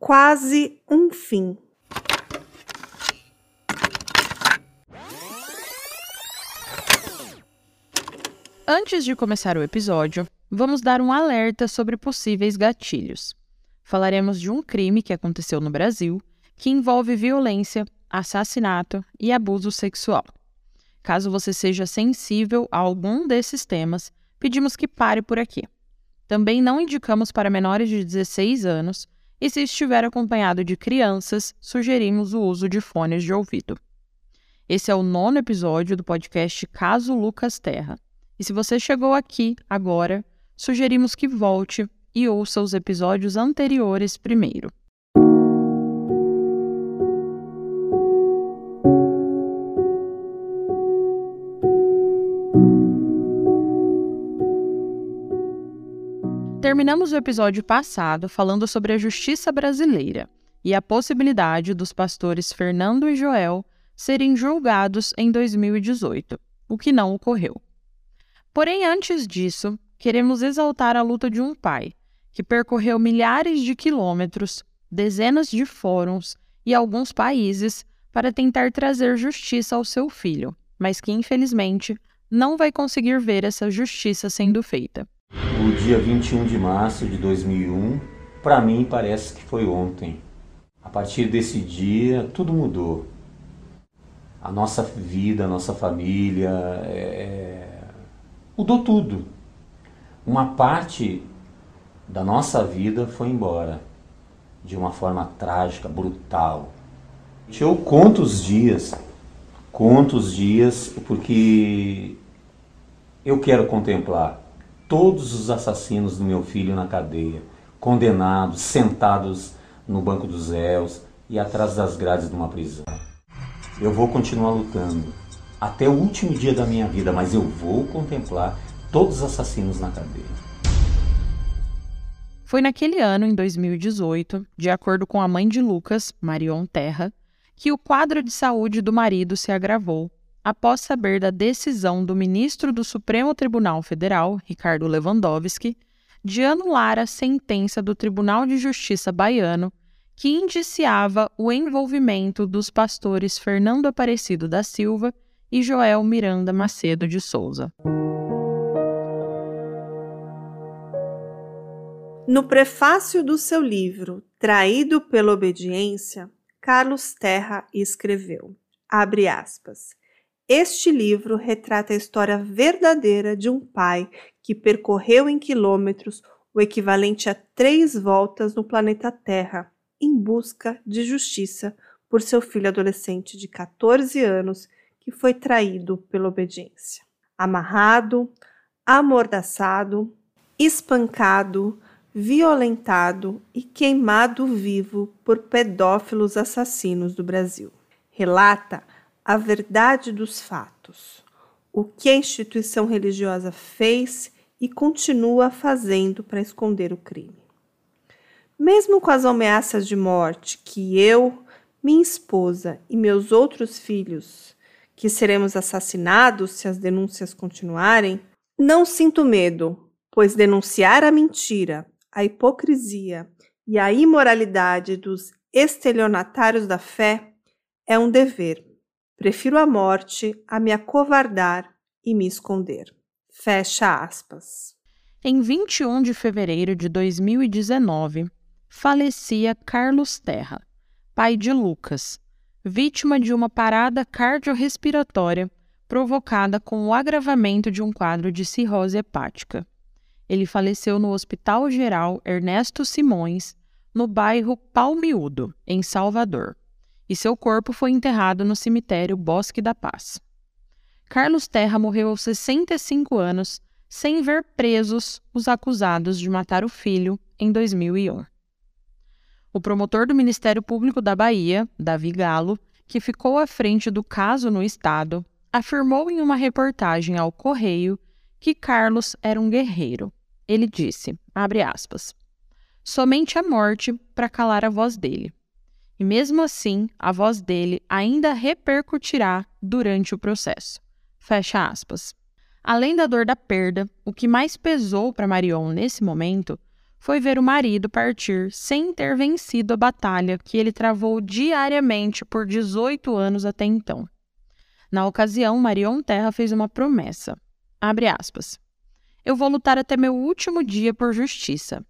Quase um fim. Antes de começar o episódio, vamos dar um alerta sobre possíveis gatilhos. Falaremos de um crime que aconteceu no Brasil que envolve violência, assassinato e abuso sexual. Caso você seja sensível a algum desses temas, pedimos que pare por aqui. Também não indicamos para menores de 16 anos e, se estiver acompanhado de crianças, sugerimos o uso de fones de ouvido. Esse é o nono episódio do podcast Caso Lucas Terra. E se você chegou aqui agora, sugerimos que volte e ouça os episódios anteriores primeiro. Terminamos o episódio passado falando sobre a justiça brasileira e a possibilidade dos pastores Fernando e Joel serem julgados em 2018, o que não ocorreu. Porém, antes disso, queremos exaltar a luta de um pai que percorreu milhares de quilômetros, dezenas de fóruns e alguns países para tentar trazer justiça ao seu filho, mas que infelizmente não vai conseguir ver essa justiça sendo feita o dia 21 de março de 2001, para mim parece que foi ontem. A partir desse dia, tudo mudou. A nossa vida, a nossa família, é... mudou tudo. Uma parte da nossa vida foi embora de uma forma trágica, brutal. Eu conto os dias, conto os dias porque eu quero contemplar todos os assassinos do meu filho na cadeia, condenados, sentados no banco dos réus e atrás das grades de uma prisão. Eu vou continuar lutando até o último dia da minha vida, mas eu vou contemplar todos os assassinos na cadeia. Foi naquele ano, em 2018, de acordo com a mãe de Lucas, Marion Terra, que o quadro de saúde do marido se agravou após saber da decisão do ministro do Supremo Tribunal Federal, Ricardo Lewandowski, de anular a sentença do Tribunal de Justiça baiano que indiciava o envolvimento dos pastores Fernando Aparecido da Silva e Joel Miranda Macedo de Souza. No prefácio do seu livro Traído pela Obediência, Carlos Terra escreveu, abre aspas, este livro retrata a história verdadeira de um pai que percorreu em quilômetros o equivalente a três voltas no planeta Terra em busca de justiça por seu filho adolescente de 14 anos que foi traído pela obediência. Amarrado, amordaçado, espancado, violentado e queimado vivo por pedófilos assassinos do Brasil. Relata a verdade dos fatos, o que a instituição religiosa fez e continua fazendo para esconder o crime. Mesmo com as ameaças de morte que eu, minha esposa e meus outros filhos, que seremos assassinados se as denúncias continuarem, não sinto medo, pois denunciar a mentira, a hipocrisia e a imoralidade dos estelionatários da fé é um dever Prefiro a morte a me acovardar e me esconder. Fecha aspas. Em 21 de fevereiro de 2019, falecia Carlos Terra, pai de Lucas, vítima de uma parada cardiorrespiratória provocada com o agravamento de um quadro de cirrose hepática. Ele faleceu no Hospital Geral Ernesto Simões, no bairro Palmiúdo, em Salvador e seu corpo foi enterrado no cemitério Bosque da Paz. Carlos Terra morreu aos 65 anos, sem ver presos os acusados de matar o filho em 2001. O promotor do Ministério Público da Bahia, Davi Galo, que ficou à frente do caso no estado, afirmou em uma reportagem ao Correio que Carlos era um guerreiro. Ele disse, aspas, somente a morte para calar a voz dele. E mesmo assim, a voz dele ainda repercutirá durante o processo. Fecha aspas. Além da dor da perda, o que mais pesou para Marion nesse momento foi ver o marido partir sem ter vencido a batalha que ele travou diariamente por 18 anos até então. Na ocasião, Marion Terra fez uma promessa. Abre aspas. Eu vou lutar até meu último dia por justiça.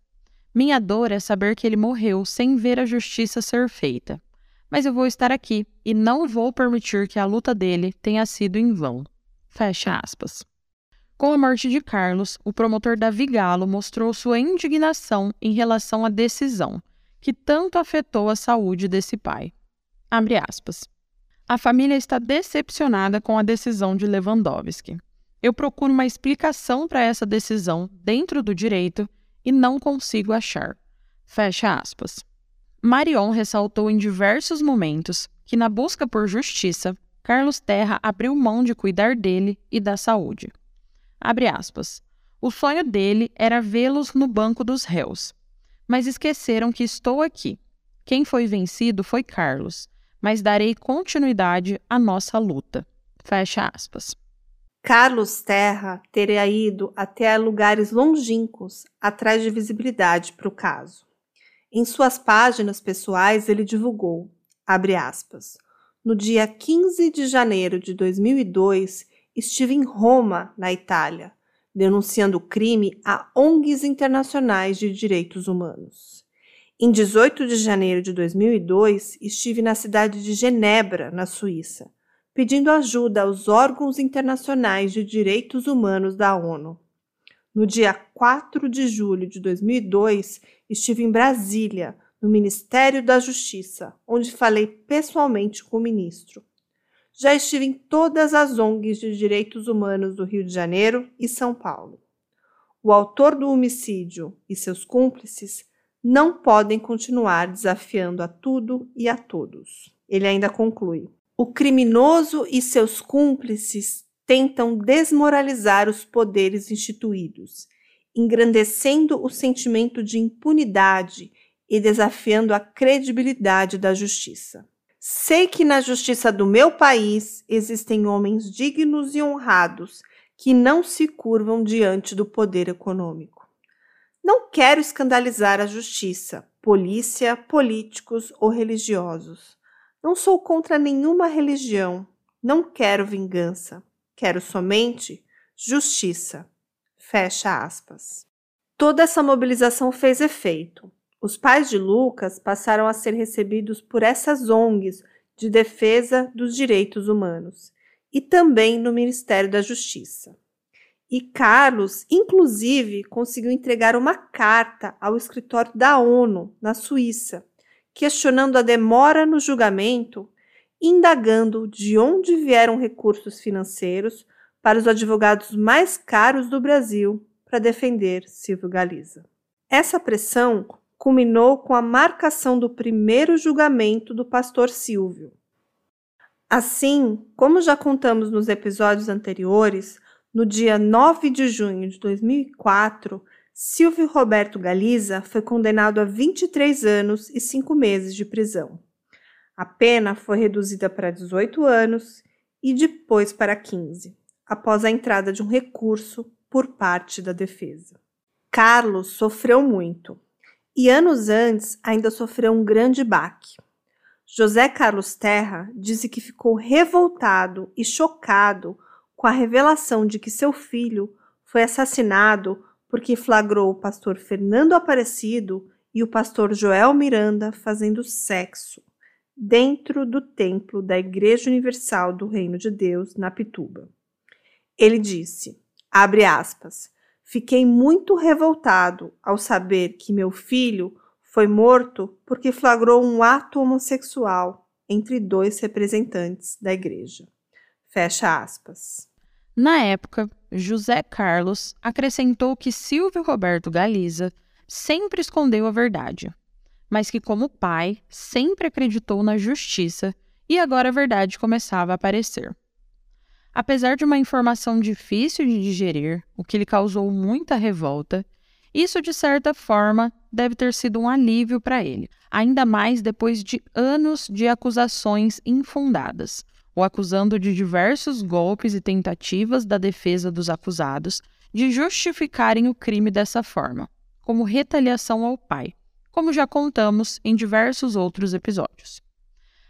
Minha dor é saber que ele morreu sem ver a justiça ser feita. Mas eu vou estar aqui e não vou permitir que a luta dele tenha sido em vão. Fecha aspas. Com a morte de Carlos, o promotor Davi Galo mostrou sua indignação em relação à decisão, que tanto afetou a saúde desse pai. Abre aspas. A família está decepcionada com a decisão de Lewandowski. Eu procuro uma explicação para essa decisão dentro do direito e não consigo achar. Fecha aspas. Marion ressaltou em diversos momentos que, na busca por justiça, Carlos Terra abriu mão de cuidar dele e da saúde. Abre aspas. O sonho dele era vê-los no banco dos réus. Mas esqueceram que estou aqui. Quem foi vencido foi Carlos, mas darei continuidade à nossa luta. Fecha aspas. Carlos Terra teria ido até lugares longínquos atrás de visibilidade para o caso. Em suas páginas pessoais, ele divulgou, abre aspas, no dia 15 de janeiro de 2002, estive em Roma, na Itália, denunciando o crime a ONGs internacionais de direitos humanos. Em 18 de janeiro de 2002, estive na cidade de Genebra, na Suíça, pedindo ajuda aos órgãos internacionais de direitos humanos da ONU. No dia 4 de julho de 2002, estive em Brasília, no Ministério da Justiça, onde falei pessoalmente com o ministro. Já estive em todas as ONGs de direitos humanos do Rio de Janeiro e São Paulo. O autor do homicídio e seus cúmplices não podem continuar desafiando a tudo e a todos. Ele ainda conclui: o criminoso e seus cúmplices tentam desmoralizar os poderes instituídos, engrandecendo o sentimento de impunidade e desafiando a credibilidade da justiça. Sei que na justiça do meu país existem homens dignos e honrados que não se curvam diante do poder econômico. Não quero escandalizar a justiça, polícia, políticos ou religiosos. Não sou contra nenhuma religião. Não quero vingança. Quero somente justiça. Fecha aspas. Toda essa mobilização fez efeito. Os pais de Lucas passaram a ser recebidos por essas ONGs de defesa dos direitos humanos e também no Ministério da Justiça. E Carlos, inclusive, conseguiu entregar uma carta ao escritório da ONU na Suíça, questionando a demora no julgamento, indagando de onde vieram recursos financeiros para os advogados mais caros do Brasil para defender Silvio Galiza. Essa pressão culminou com a marcação do primeiro julgamento do pastor Silvio. Assim, como já contamos nos episódios anteriores, no dia 9 de junho de 2004, Silvio Roberto Galiza foi condenado a 23 anos e 5 meses de prisão. A pena foi reduzida para 18 anos e depois para 15, após a entrada de um recurso por parte da defesa. Carlos sofreu muito e anos antes ainda sofreu um grande baque. José Carlos Terra disse que ficou revoltado e chocado com a revelação de que seu filho foi assassinado porque flagrou o pastor Fernando Aparecido e o pastor Joel Miranda fazendo sexo dentro do templo da Igreja Universal do Reino de Deus, na Pituba. Ele disse, abre aspas, Fiquei muito revoltado ao saber que meu filho foi morto porque flagrou um ato homossexual entre dois representantes da igreja. Fecha aspas. Na época, José Carlos acrescentou que Silvio Roberto Galiza sempre escondeu a verdade, mas que, como pai, sempre acreditou na justiça e agora a verdade começava a aparecer. Apesar de uma informação difícil de digerir, o que lhe causou muita revolta, isso de certa forma deve ter sido um alívio para ele, ainda mais depois de anos de acusações infundadas, o acusando de diversos golpes e tentativas da defesa dos acusados de justificarem o crime dessa forma, como retaliação ao pai, como já contamos em diversos outros episódios.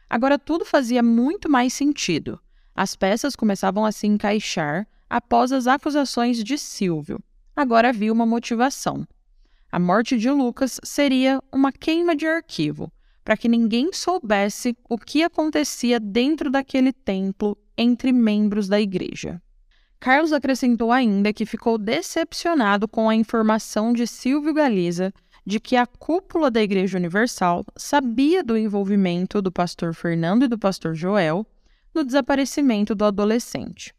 Agora tudo fazia muito mais sentido. As peças começavam a se encaixar após as acusações de Silvio. Agora havia uma motivação. A morte de Lucas seria uma queima de arquivo, para que ninguém soubesse o que acontecia dentro daquele templo entre membros da igreja. Carlos acrescentou ainda que ficou decepcionado com a informação de Silvio Galiza de que a cúpula da Igreja Universal sabia do envolvimento do pastor Fernando e do pastor Joel no desaparecimento do adolescente.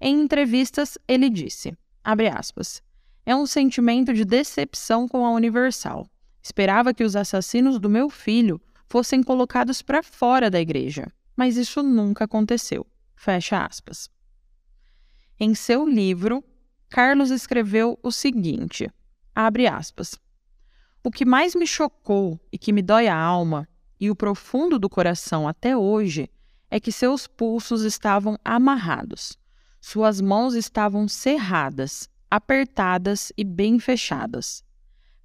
Em entrevistas, ele disse, aspas, é um sentimento de decepção com a Universal. Esperava que os assassinos do meu filho fossem colocados para fora da igreja, mas isso nunca aconteceu. Fecha aspas. Em seu livro, Carlos escreveu o seguinte: abre aspas. O que mais me chocou e que me dói a alma e o profundo do coração até hoje é que seus pulsos estavam amarrados, suas mãos estavam cerradas, apertadas e bem fechadas.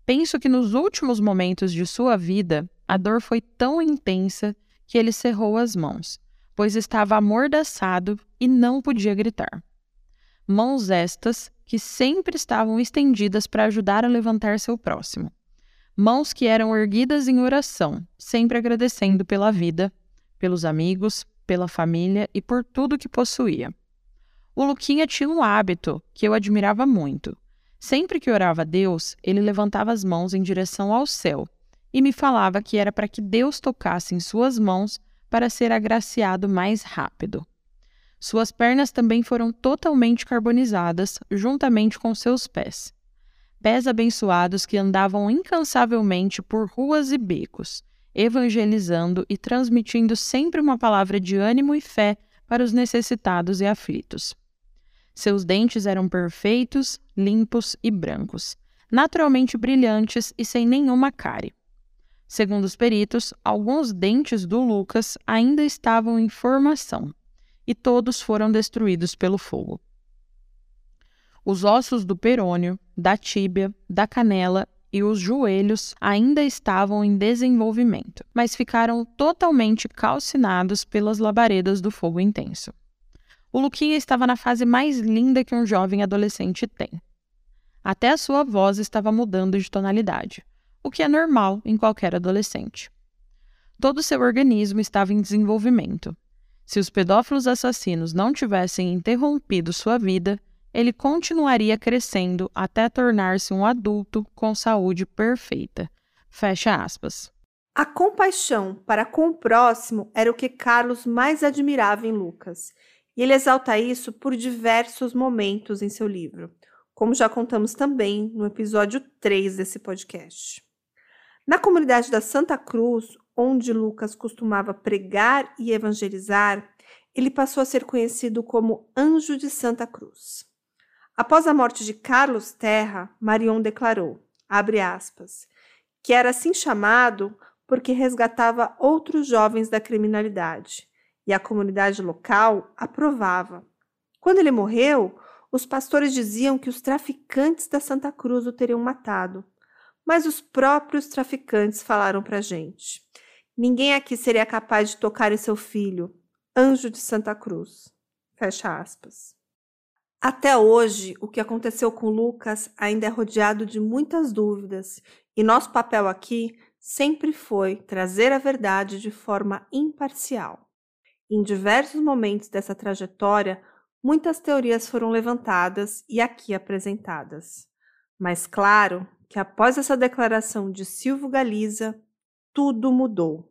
Penso que nos últimos momentos de sua vida, a dor foi tão intensa que ele cerrou as mãos, pois estava amordaçado e não podia gritar. Mãos estas que sempre estavam estendidas para ajudar a levantar seu próximo. Mãos que eram erguidas em oração, sempre agradecendo pela vida, pelos amigos, pela família e por tudo que possuía. O Luquinha tinha um hábito que eu admirava muito. Sempre que orava a Deus, ele levantava as mãos em direção ao céu e me falava que era para que Deus tocasse em suas mãos para ser agraciado mais rápido. Suas pernas também foram totalmente carbonizadas, juntamente com seus pés. Pés abençoados que andavam incansavelmente por ruas e becos, evangelizando e transmitindo sempre uma palavra de ânimo e fé para os necessitados e aflitos. Seus dentes eram perfeitos, limpos e brancos, naturalmente brilhantes e sem nenhuma cárie. Segundo os peritos, alguns dentes do Lucas ainda estavam em formação, e todos foram destruídos pelo fogo. Os ossos do perônio, da tíbia, da canela e os joelhos ainda estavam em desenvolvimento, mas ficaram totalmente calcinados pelas labaredas do fogo intenso. O Luquinha estava na fase mais linda que um jovem adolescente tem. Até a sua voz estava mudando de tonalidade, o que é normal em qualquer adolescente. Todo seu organismo estava em desenvolvimento. Se os pedófilos assassinos não tivessem interrompido sua vida, ele continuaria crescendo até tornar-se um adulto com saúde perfeita. Fecha aspas. A compaixão para com o próximo era o que Carlos mais admirava em Lucas e ele exalta isso por diversos momentos em seu livro, como já contamos também no episódio 3 desse podcast. Na comunidade da Santa Cruz, onde Lucas costumava pregar e evangelizar, ele passou a ser conhecido como Anjo de Santa Cruz. Após a morte de Carlos Terra, Marion declarou, aspas, que era assim chamado porque resgatava outros jovens da criminalidade e a comunidade local aprovava. Quando ele morreu, os pastores diziam que os traficantes da Santa Cruz o teriam matado, mas os próprios traficantes falaram para a gente: ninguém aqui seria capaz de tocar em seu filho, anjo de Santa Cruz. Fecha aspas. Até hoje, o que aconteceu com Lucas ainda é rodeado de muitas dúvidas, e nosso papel aqui sempre foi trazer a verdade de forma imparcial. Em diversos momentos dessa trajetória, muitas teorias foram levantadas e aqui apresentadas. Mas claro que após essa declaração de Silvio Galiza, tudo mudou.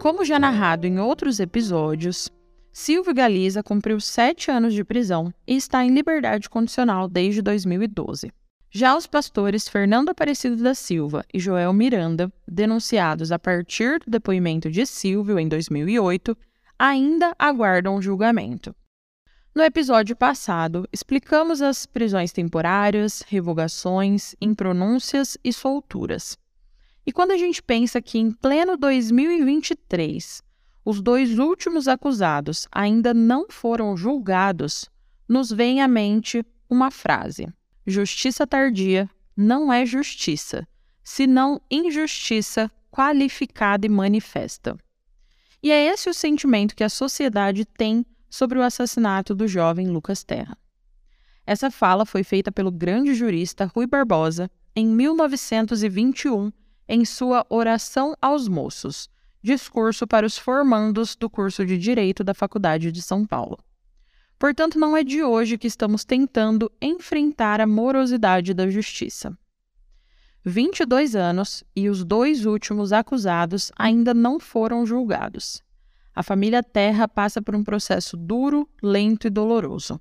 Como já narrado em outros episódios, Silvio Galiza cumpriu sete anos de prisão e está em liberdade condicional desde 2012. Já os pastores Fernando Aparecido da Silva e Joel Miranda, denunciados a partir do depoimento de Silvio em 2008, ainda aguardam julgamento. No episódio passado, explicamos as prisões temporárias, revogações, impronúncias e solturas. E quando a gente pensa que em pleno 2023 os dois últimos acusados ainda não foram julgados, nos vem à mente uma frase: Justiça tardia não é justiça, senão injustiça qualificada e manifesta. E é esse o sentimento que a sociedade tem sobre o assassinato do jovem Lucas Terra. Essa fala foi feita pelo grande jurista Rui Barbosa em 1921 em sua Oração aos Moços, discurso para os formandos do curso de Direito da Faculdade de São Paulo. Portanto, não é de hoje que estamos tentando enfrentar a morosidade da justiça. 22 anos e os dois últimos acusados ainda não foram julgados. A família Terra passa por um processo duro, lento e doloroso.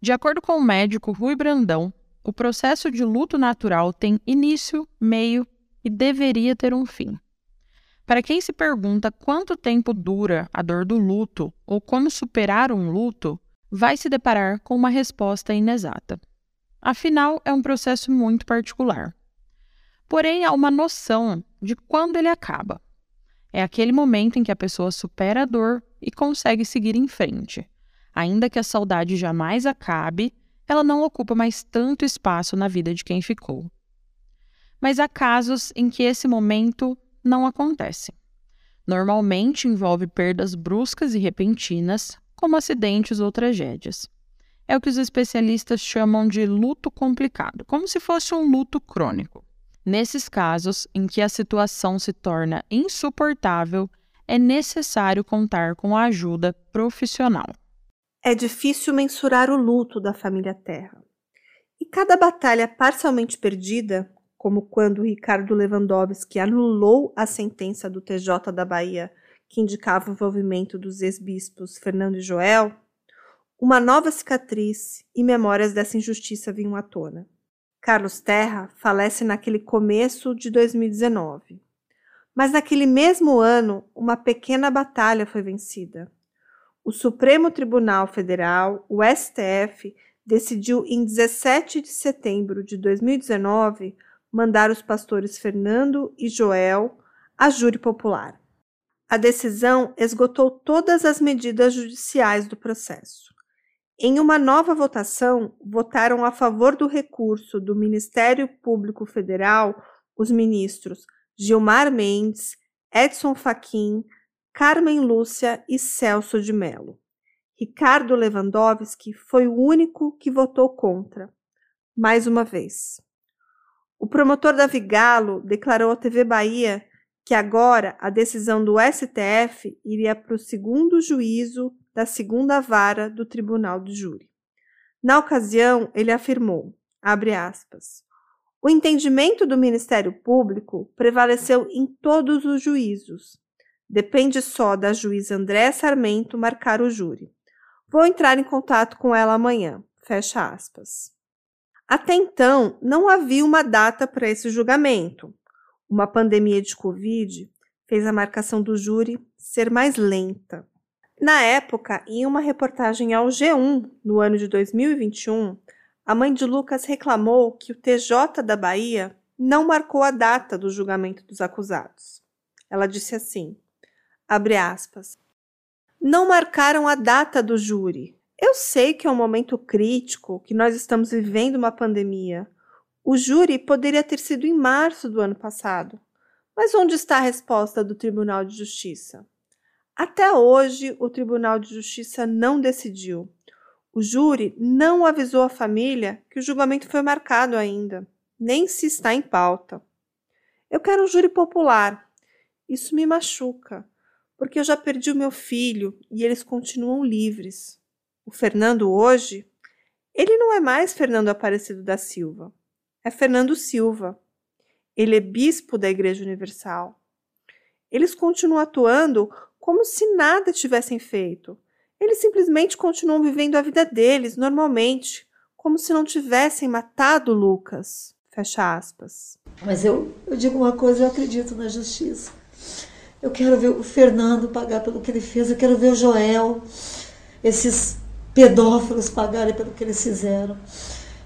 De acordo com o médico Rui Brandão, o processo de luto natural tem início, meio e deveria ter um fim. Para quem se pergunta quanto tempo dura a dor do luto ou como superar um luto, vai se deparar com uma resposta inexata. Afinal, é um processo muito particular. Porém, há uma noção de quando ele acaba. É aquele momento em que a pessoa supera a dor e consegue seguir em frente. Ainda que a saudade jamais acabe, ela não ocupa mais tanto espaço na vida de quem ficou. Mas há casos em que esse momento não acontece. Normalmente envolve perdas bruscas e repentinas, como acidentes ou tragédias. É o que os especialistas chamam de luto complicado, como se fosse um luto crônico. Nesses casos em que a situação se torna insuportável, é necessário contar com a ajuda profissional. É difícil mensurar o luto da família Terra. E cada batalha parcialmente perdida, como quando Ricardo Lewandowski anulou a sentença do TJ da Bahia que indicava o envolvimento dos ex-bispos Fernando e Joel, uma nova cicatriz e memórias dessa injustiça vinham à tona. Carlos Terra falece naquele começo de 2019. Mas naquele mesmo ano, uma pequena batalha foi vencida. O Supremo Tribunal Federal, o STF, decidiu em 17 de setembro de 2019 mandar os pastores Fernando e Joel a júri popular. A decisão esgotou todas as medidas judiciais do processo. Em uma nova votação, votaram a favor do recurso do Ministério Público Federal os ministros Gilmar Mendes, Edson Fachin, Carmen Lúcia e Celso de Mello. Ricardo Lewandowski foi o único que votou contra, mais uma vez. O promotor Davi Galo declarou à TV Bahia que agora a decisão do STF iria para o segundo juízo da segunda vara do Tribunal do Júri. Na ocasião, ele afirmou, aspas, o entendimento do Ministério Público prevaleceu em todos os juízos. Depende só da juíza André Sarmento marcar o júri. Vou entrar em contato com ela amanhã. Fecha aspas. Até então, não havia uma data para esse julgamento, uma pandemia de Covid fez a marcação do júri ser mais lenta. Na época, em uma reportagem ao G1, no ano de 2021, a mãe de Lucas reclamou que o TJ da Bahia não marcou a data do julgamento dos acusados. Ela disse assim: abre aspas. Não marcaram a data do júri. Eu sei que é um momento crítico, que nós estamos vivendo uma pandemia, o júri poderia ter sido em março do ano passado. Mas onde está a resposta do Tribunal de Justiça? Até hoje, o Tribunal de Justiça não decidiu. O júri não avisou a família que o julgamento foi marcado ainda, nem se está em pauta. Eu quero um júri popular. Isso me machuca, porque eu já perdi o meu filho e eles continuam livres. O Fernando hoje, ele não é mais Fernando Aparecido da Silva é Fernando Silva. Ele é bispo da Igreja Universal. Eles continuam atuando como se nada tivessem feito. Eles simplesmente continuam vivendo a vida deles normalmente, como se não tivessem matado Lucas. Fecha aspas. Mas eu, eu digo uma coisa, eu acredito na justiça. Eu quero ver o Fernando pagar pelo que ele fez, eu quero ver o Joel, esses pedófilos pagarem pelo que eles fizeram.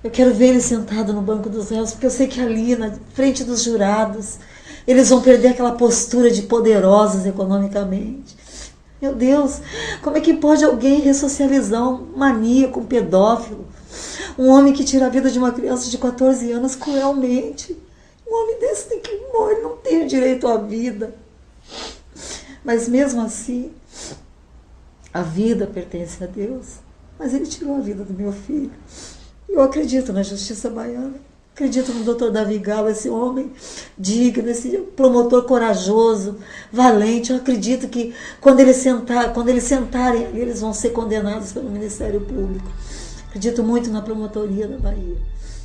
Eu quero ver ele sentado no banco dos réus, porque eu sei que ali, na frente dos jurados, Eles vão perder aquela postura de poderosos economicamente. Meu Deus, como é que pode alguém ressocializar um maníaco, um pedófilo? Um homem que tira a vida de uma criança de 14 anos cruelmente. Um homem desse tem que morrer, não tem direito à vida. Mas mesmo assim, a vida pertence a Deus. Mas ele tirou a vida do meu filho. Eu acredito na justiça baiana. Acredito no doutor Davi Galo, esse homem digno, esse promotor corajoso, valente. Eu acredito que quando eles, sentar, quando eles sentarem ali, eles vão ser condenados pelo Ministério Público. Acredito muito na promotoria da Bahia.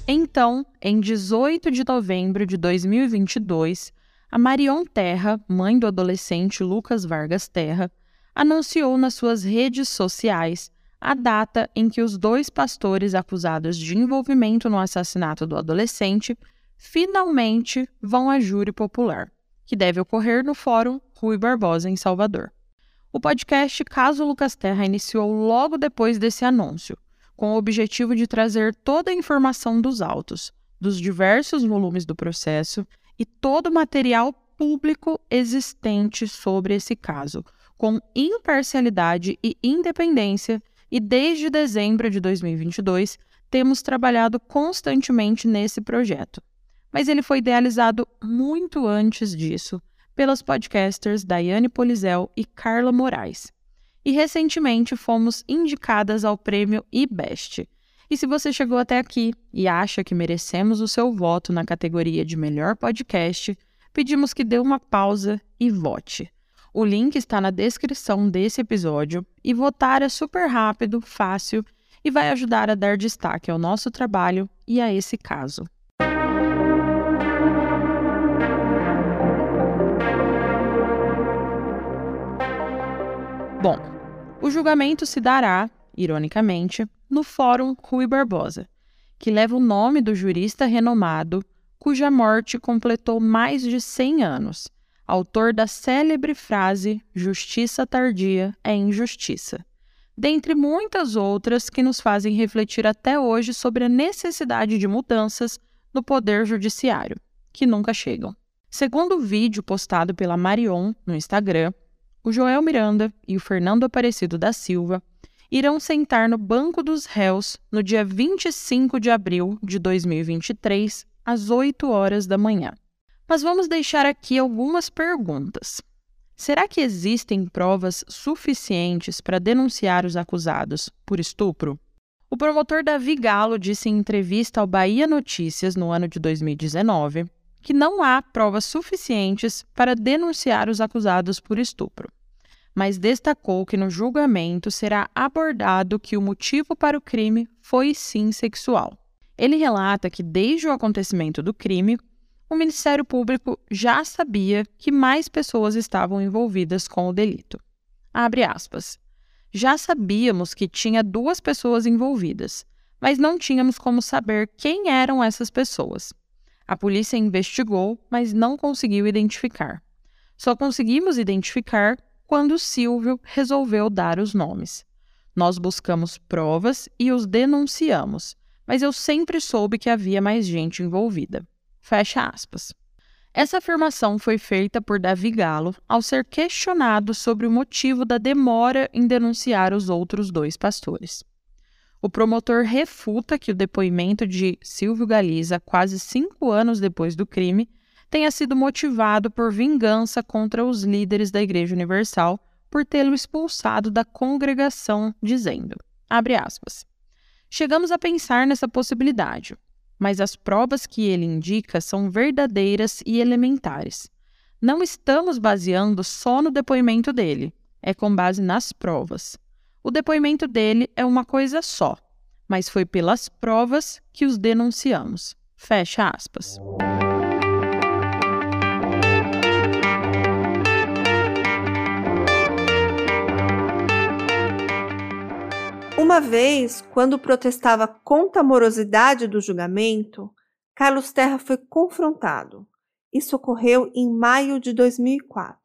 Então, em 18 de novembro de 2022, a Marion Terra, mãe do adolescente Lucas Vargas Terra, anunciou nas suas redes sociais a data em que os dois pastores acusados de envolvimento no assassinato do adolescente finalmente vão a júri popular, que deve ocorrer no Fórum Rui Barbosa, em Salvador. O podcast Caso Lucas Terra iniciou logo depois desse anúncio, com o objetivo de trazer toda a informação dos autos, dos diversos volumes do processo e todo o material público existente sobre esse caso, com imparcialidade e independência e desde dezembro de 2022 temos trabalhado constantemente nesse projeto. Mas ele foi idealizado muito antes disso pelas podcasters Daiane Polizel e Carla Moraes. E recentemente fomos indicadas ao prêmio IBEST. E se você chegou até aqui e acha que merecemos o seu voto na categoria de melhor podcast, pedimos que dê uma pausa e vote. O link está na descrição desse episódio e votar é super rápido, fácil e vai ajudar a dar destaque ao nosso trabalho e a esse caso. Bom, o julgamento se dará, ironicamente, no Fórum Rui Barbosa, que leva o nome do jurista renomado cuja morte completou mais de 100 anos autor da célebre frase Justiça tardia é injustiça, dentre muitas outras que nos fazem refletir até hoje sobre a necessidade de mudanças no poder judiciário, que nunca chegam. Segundo o vídeo postado pela Marion no Instagram, o Joel Miranda e o Fernando Aparecido da Silva irão sentar no banco dos réus no dia 25 de abril de 2023, às 8 horas da manhã. Mas vamos deixar aqui algumas perguntas. Será que existem provas suficientes para denunciar os acusados por estupro? O promotor Davi Galo disse em entrevista ao Bahia Notícias no ano de 2019 que não há provas suficientes para denunciar os acusados por estupro, mas destacou que no julgamento será abordado que o motivo para o crime foi sim sexual. Ele relata que desde o acontecimento do crime, o Ministério Público já sabia que mais pessoas estavam envolvidas com o delito. Abre aspas. Já sabíamos que tinha duas pessoas envolvidas, mas não tínhamos como saber quem eram essas pessoas. A polícia investigou, mas não conseguiu identificar. Só conseguimos identificar quando Silvio resolveu dar os nomes. Nós buscamos provas e os denunciamos, mas eu sempre soube que havia mais gente envolvida. Fecha aspas. Essa afirmação foi feita por Davi Galo ao ser questionado sobre o motivo da demora em denunciar os outros dois pastores. O promotor refuta que o depoimento de Silvio Galiza, quase cinco anos depois do crime, tenha sido motivado por vingança contra os líderes da Igreja Universal por tê-lo expulsado da congregação, dizendo, aspas, Chegamos a pensar nessa possibilidade, mas as provas que ele indica são verdadeiras e elementares. Não estamos baseando só no depoimento dele, é com base nas provas. O depoimento dele é uma coisa só, mas foi pelas provas que os denunciamos. Fecha aspas. Uma vez, quando protestava contra a morosidade do julgamento, Carlos Terra foi confrontado. Isso ocorreu em maio de 2004.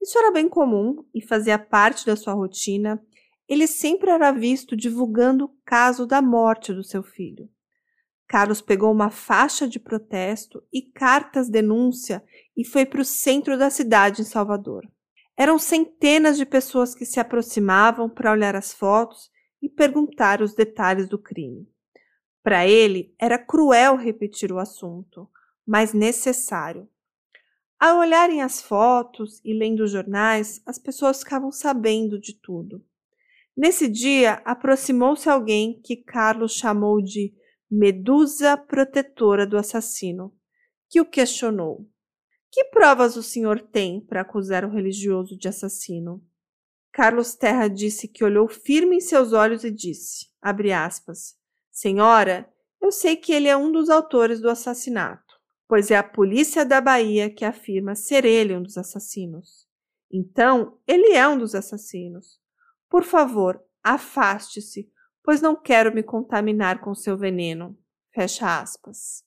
Isso era bem comum e fazia parte da sua rotina. Ele sempre era visto divulgando o caso da morte do seu filho. Carlos pegou uma faixa de protesto e cartas denúncia e foi para o centro da cidade, em Salvador. Eram centenas de pessoas que se aproximavam para olhar as fotos e perguntar os detalhes do crime. Para ele, era cruel repetir o assunto, mas necessário. Ao olharem as fotos e lendo os jornais, as pessoas ficavam sabendo de tudo. Nesse dia, aproximou-se alguém que Carlos chamou de Medusa protetora do assassino, que o questionou. Que provas o senhor tem para acusar o religioso de assassino? Carlos Terra disse que olhou firme em seus olhos e disse, abre aspas, Senhora, eu sei que ele é um dos autores do assassinato, pois é a polícia da Bahia que afirma ser ele um dos assassinos. Então, ele é um dos assassinos. Por favor, afaste-se, pois não quero me contaminar com seu veneno. Fecha aspas.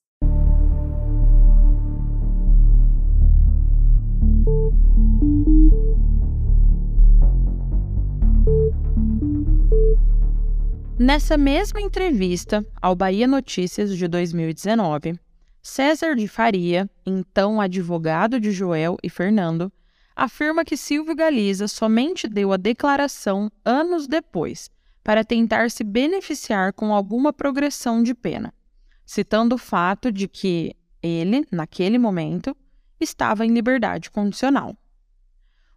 Nessa mesma entrevista ao Bahia Notícias de 2019, César de Faria, então advogado de Joel e Fernando, afirma que Silvio Galiza somente deu a declaração anos depois para tentar se beneficiar com alguma progressão de pena, citando o fato de que ele, naquele momento, estava em liberdade condicional.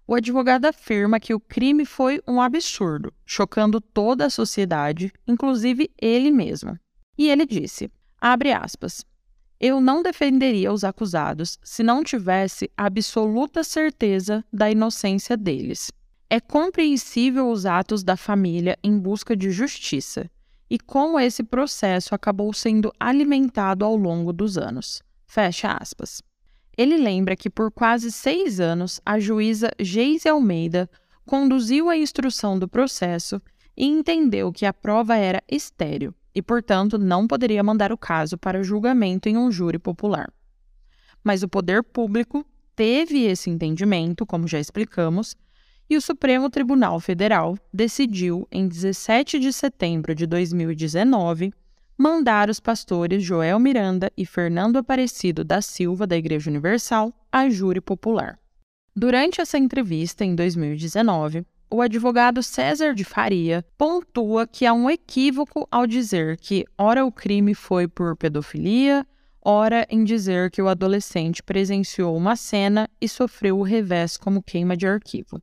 O advogado afirma que o crime foi um absurdo, chocando toda a sociedade, inclusive ele mesmo. E ele disse: abre aspas. Eu não defenderia os acusados se não tivesse absoluta certeza da inocência deles. É compreensível os atos da família em busca de justiça e como esse processo acabou sendo alimentado ao longo dos anos. Fecha aspas. Ele lembra que por quase seis anos a juíza Geise Almeida conduziu a instrução do processo e entendeu que a prova era estéril e, portanto, não poderia mandar o caso para julgamento em um júri popular. Mas o poder público teve esse entendimento, como já explicamos, e o Supremo Tribunal Federal decidiu, em 17 de setembro de 2019, mandar os pastores Joel Miranda e Fernando Aparecido da Silva, da Igreja Universal, a júri popular. Durante essa entrevista, em 2019, o advogado César de Faria pontua que há um equívoco ao dizer que, ora, o crime foi por pedofilia, ora, em dizer que o adolescente presenciou uma cena e sofreu o revés como queima de arquivo.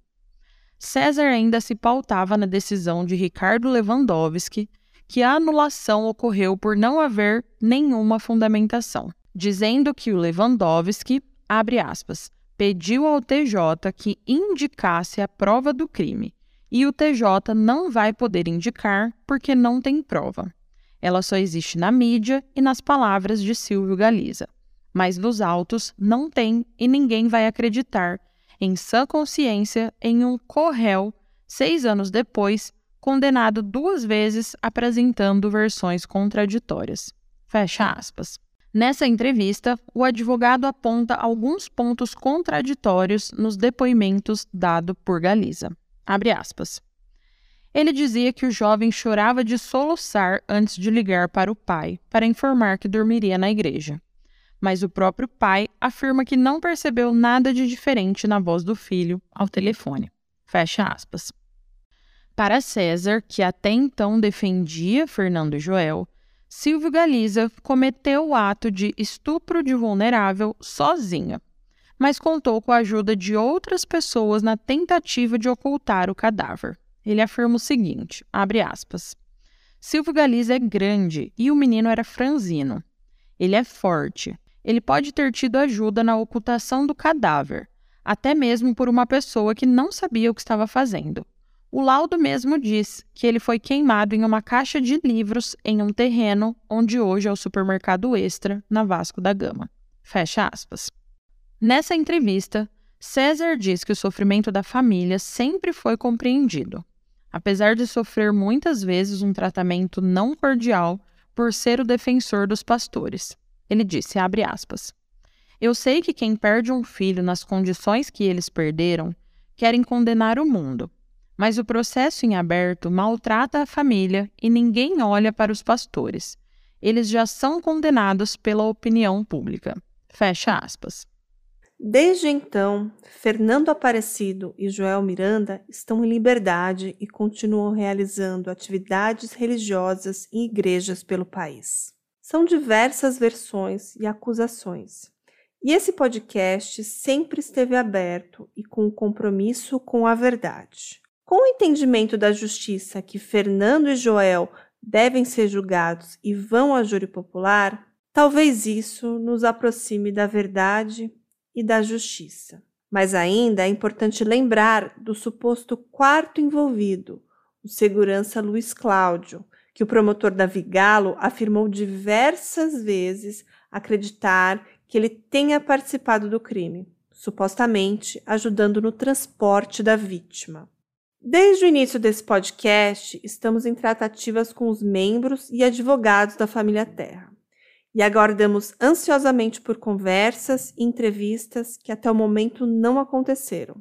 César ainda se pautava na decisão de Ricardo Lewandowski que a anulação ocorreu por não haver nenhuma fundamentação, dizendo que o Lewandowski, abre aspas, pediu ao TJ que indicasse a prova do crime, e o TJ não vai poder indicar porque não tem prova. Ela só existe na mídia e nas palavras de Silvio Galiza. Mas nos autos não tem e ninguém vai acreditar, em sã consciência, em um corréu, seis anos depois, condenado duas vezes apresentando versões contraditórias. Fecha aspas. Nessa entrevista, o advogado aponta alguns pontos contraditórios nos depoimentos dados por Galiza. Abre aspas. Ele dizia que o jovem chorava de soluçar antes de ligar para o pai para informar que dormiria na igreja. Mas o próprio pai afirma que não percebeu nada de diferente na voz do filho ao telefone. Fecha aspas. Para César, que até então defendia Fernando Joel, Silvio Galiza cometeu o ato de estupro de vulnerável sozinha, mas contou com a ajuda de outras pessoas na tentativa de ocultar o cadáver. Ele afirma o seguinte, abre aspas, Silvio Galiza é grande e o menino era franzino. Ele é forte. Ele pode ter tido ajuda na ocultação do cadáver, até mesmo por uma pessoa que não sabia o que estava fazendo. O laudo mesmo diz que ele foi queimado em uma caixa de livros em um terreno onde hoje é o supermercado Extra, na Vasco da Gama. Fecha aspas. Nessa entrevista, César diz que o sofrimento da família sempre foi compreendido, apesar de sofrer muitas vezes um tratamento não cordial por ser o defensor dos pastores. Ele disse, abre aspas, Eu sei que quem perde um filho nas condições que eles perderam querem condenar o mundo, mas o processo em aberto maltrata a família e ninguém olha para os pastores. Eles já são condenados pela opinião pública. Fecha aspas. Desde então, Fernando Aparecido e Joel Miranda estão em liberdade e continuam realizando atividades religiosas em igrejas pelo país. São diversas versões e acusações. E esse podcast sempre esteve aberto e com compromisso com a verdade. Com o entendimento da justiça que Fernando e Joel devem ser julgados e vão a júri popular, talvez isso nos aproxime da verdade e da justiça. Mas ainda é importante lembrar do suposto quarto envolvido, o segurança Luiz Cláudio, que o promotor Davi Galo afirmou diversas vezes acreditar que ele tenha participado do crime, supostamente ajudando no transporte da vítima. Desde o início desse podcast, estamos em tratativas com os membros e advogados da família Terra e aguardamos ansiosamente por conversas e entrevistas que até o momento não aconteceram.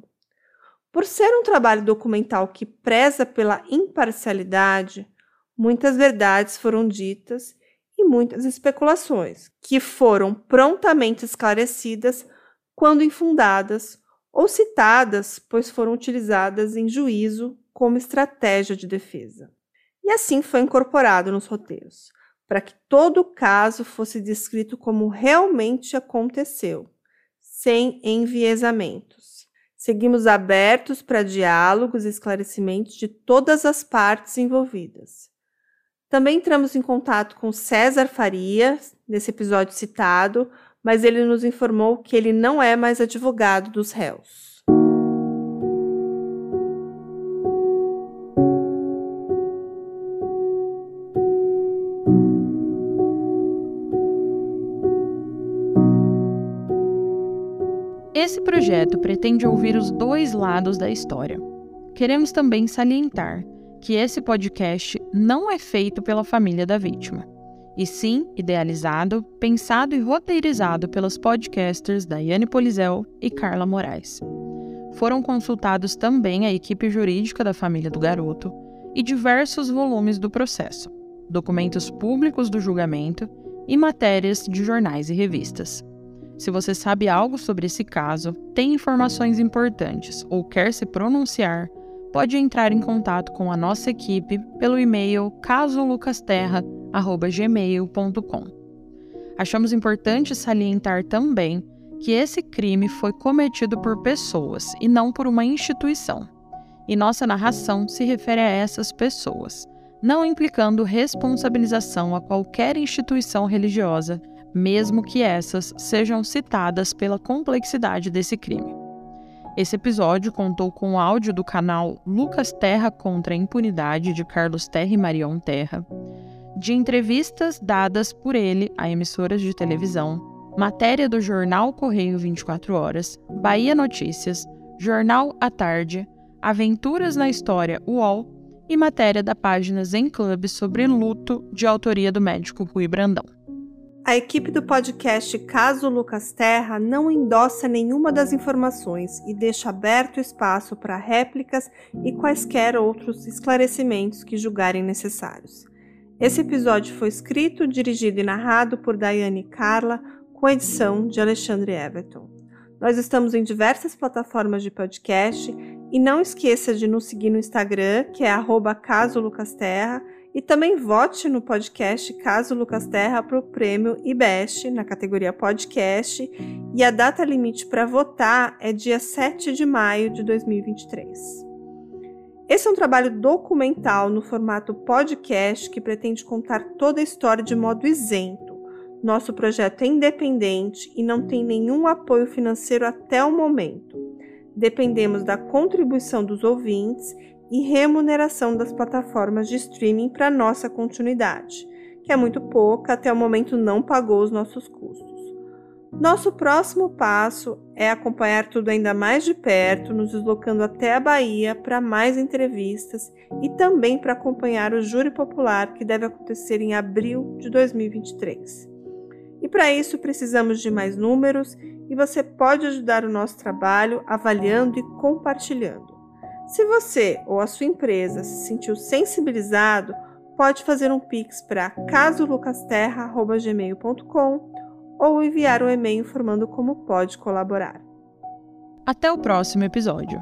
Por ser um trabalho documental que preza pela imparcialidade, muitas verdades foram ditas e muitas especulações, que foram prontamente esclarecidas quando infundadas ou citadas, pois foram utilizadas em juízo como estratégia de defesa. E assim foi incorporado nos roteiros para que todo o caso fosse descrito como realmente aconteceu, sem enviesamentos. Seguimos abertos para diálogos e esclarecimentos de todas as partes envolvidas. Também entramos em contato com César Faria, nesse episódio citado, mas ele nos informou que ele não é mais advogado dos réus. Esse projeto pretende ouvir os dois lados da história. Queremos também salientar que esse podcast não é feito pela família da vítima, e sim idealizado, pensado e roteirizado pelas podcasters Daiane Polizel e Carla Moraes. Foram consultados também a equipe jurídica da família do garoto e diversos volumes do processo, documentos públicos do julgamento e matérias de jornais e revistas. Se você sabe algo sobre esse caso, tem informações importantes ou quer se pronunciar, pode entrar em contato com a nossa equipe pelo e-mail casolucasterra@gmail.com. Achamos importante salientar também que esse crime foi cometido por pessoas e não por uma instituição. E nossa narração se refere a essas pessoas, não implicando responsabilização a qualquer instituição religiosa mesmo que essas sejam citadas pela complexidade desse crime. Esse episódio contou com o áudio do canal Lucas Terra contra a Impunidade de Carlos Terra e Marion Terra, de entrevistas dadas por ele a emissoras de televisão, matéria do jornal Correio 24 Horas, Bahia Notícias, Jornal à Tarde, Aventuras na História UOL e matéria da página Zen Club sobre luto de autoria do médico Rui Brandão. A equipe do podcast Caso Lucas Terra não endossa nenhuma das informações e deixa aberto espaço para réplicas e quaisquer outros esclarecimentos que julgarem necessários. Esse episódio foi escrito, dirigido e narrado por Daiane Carla, com edição de Alexandre Everton. Nós estamos em diversas plataformas de podcast e não esqueça de nos seguir no Instagram, que é arroba Caso Lucas Terra, e também vote no podcast Caso Lucas Terra para o prêmio IBEST na categoria podcast. E a data limite para votar é dia 7 de maio de 2023. Esse é um trabalho documental no formato podcast que pretende contar toda a história de modo isento. Nosso projeto é independente e não tem nenhum apoio financeiro até o momento. Dependemos da contribuição dos ouvintes e remuneração das plataformas de streaming para nossa continuidade, que é muito pouca, até o momento não pagou os nossos custos. Nosso próximo passo é acompanhar tudo ainda mais de perto, nos deslocando até a Bahia para mais entrevistas e também para acompanhar o júri popular que deve acontecer em abril de 2023. E para isso precisamos de mais números e você pode ajudar o nosso trabalho avaliando e compartilhando. Se você ou a sua empresa se sentiu sensibilizado, pode fazer um pix para casolucasterra.gmail.com ou enviar um e-mail informando como pode colaborar. Até o próximo episódio.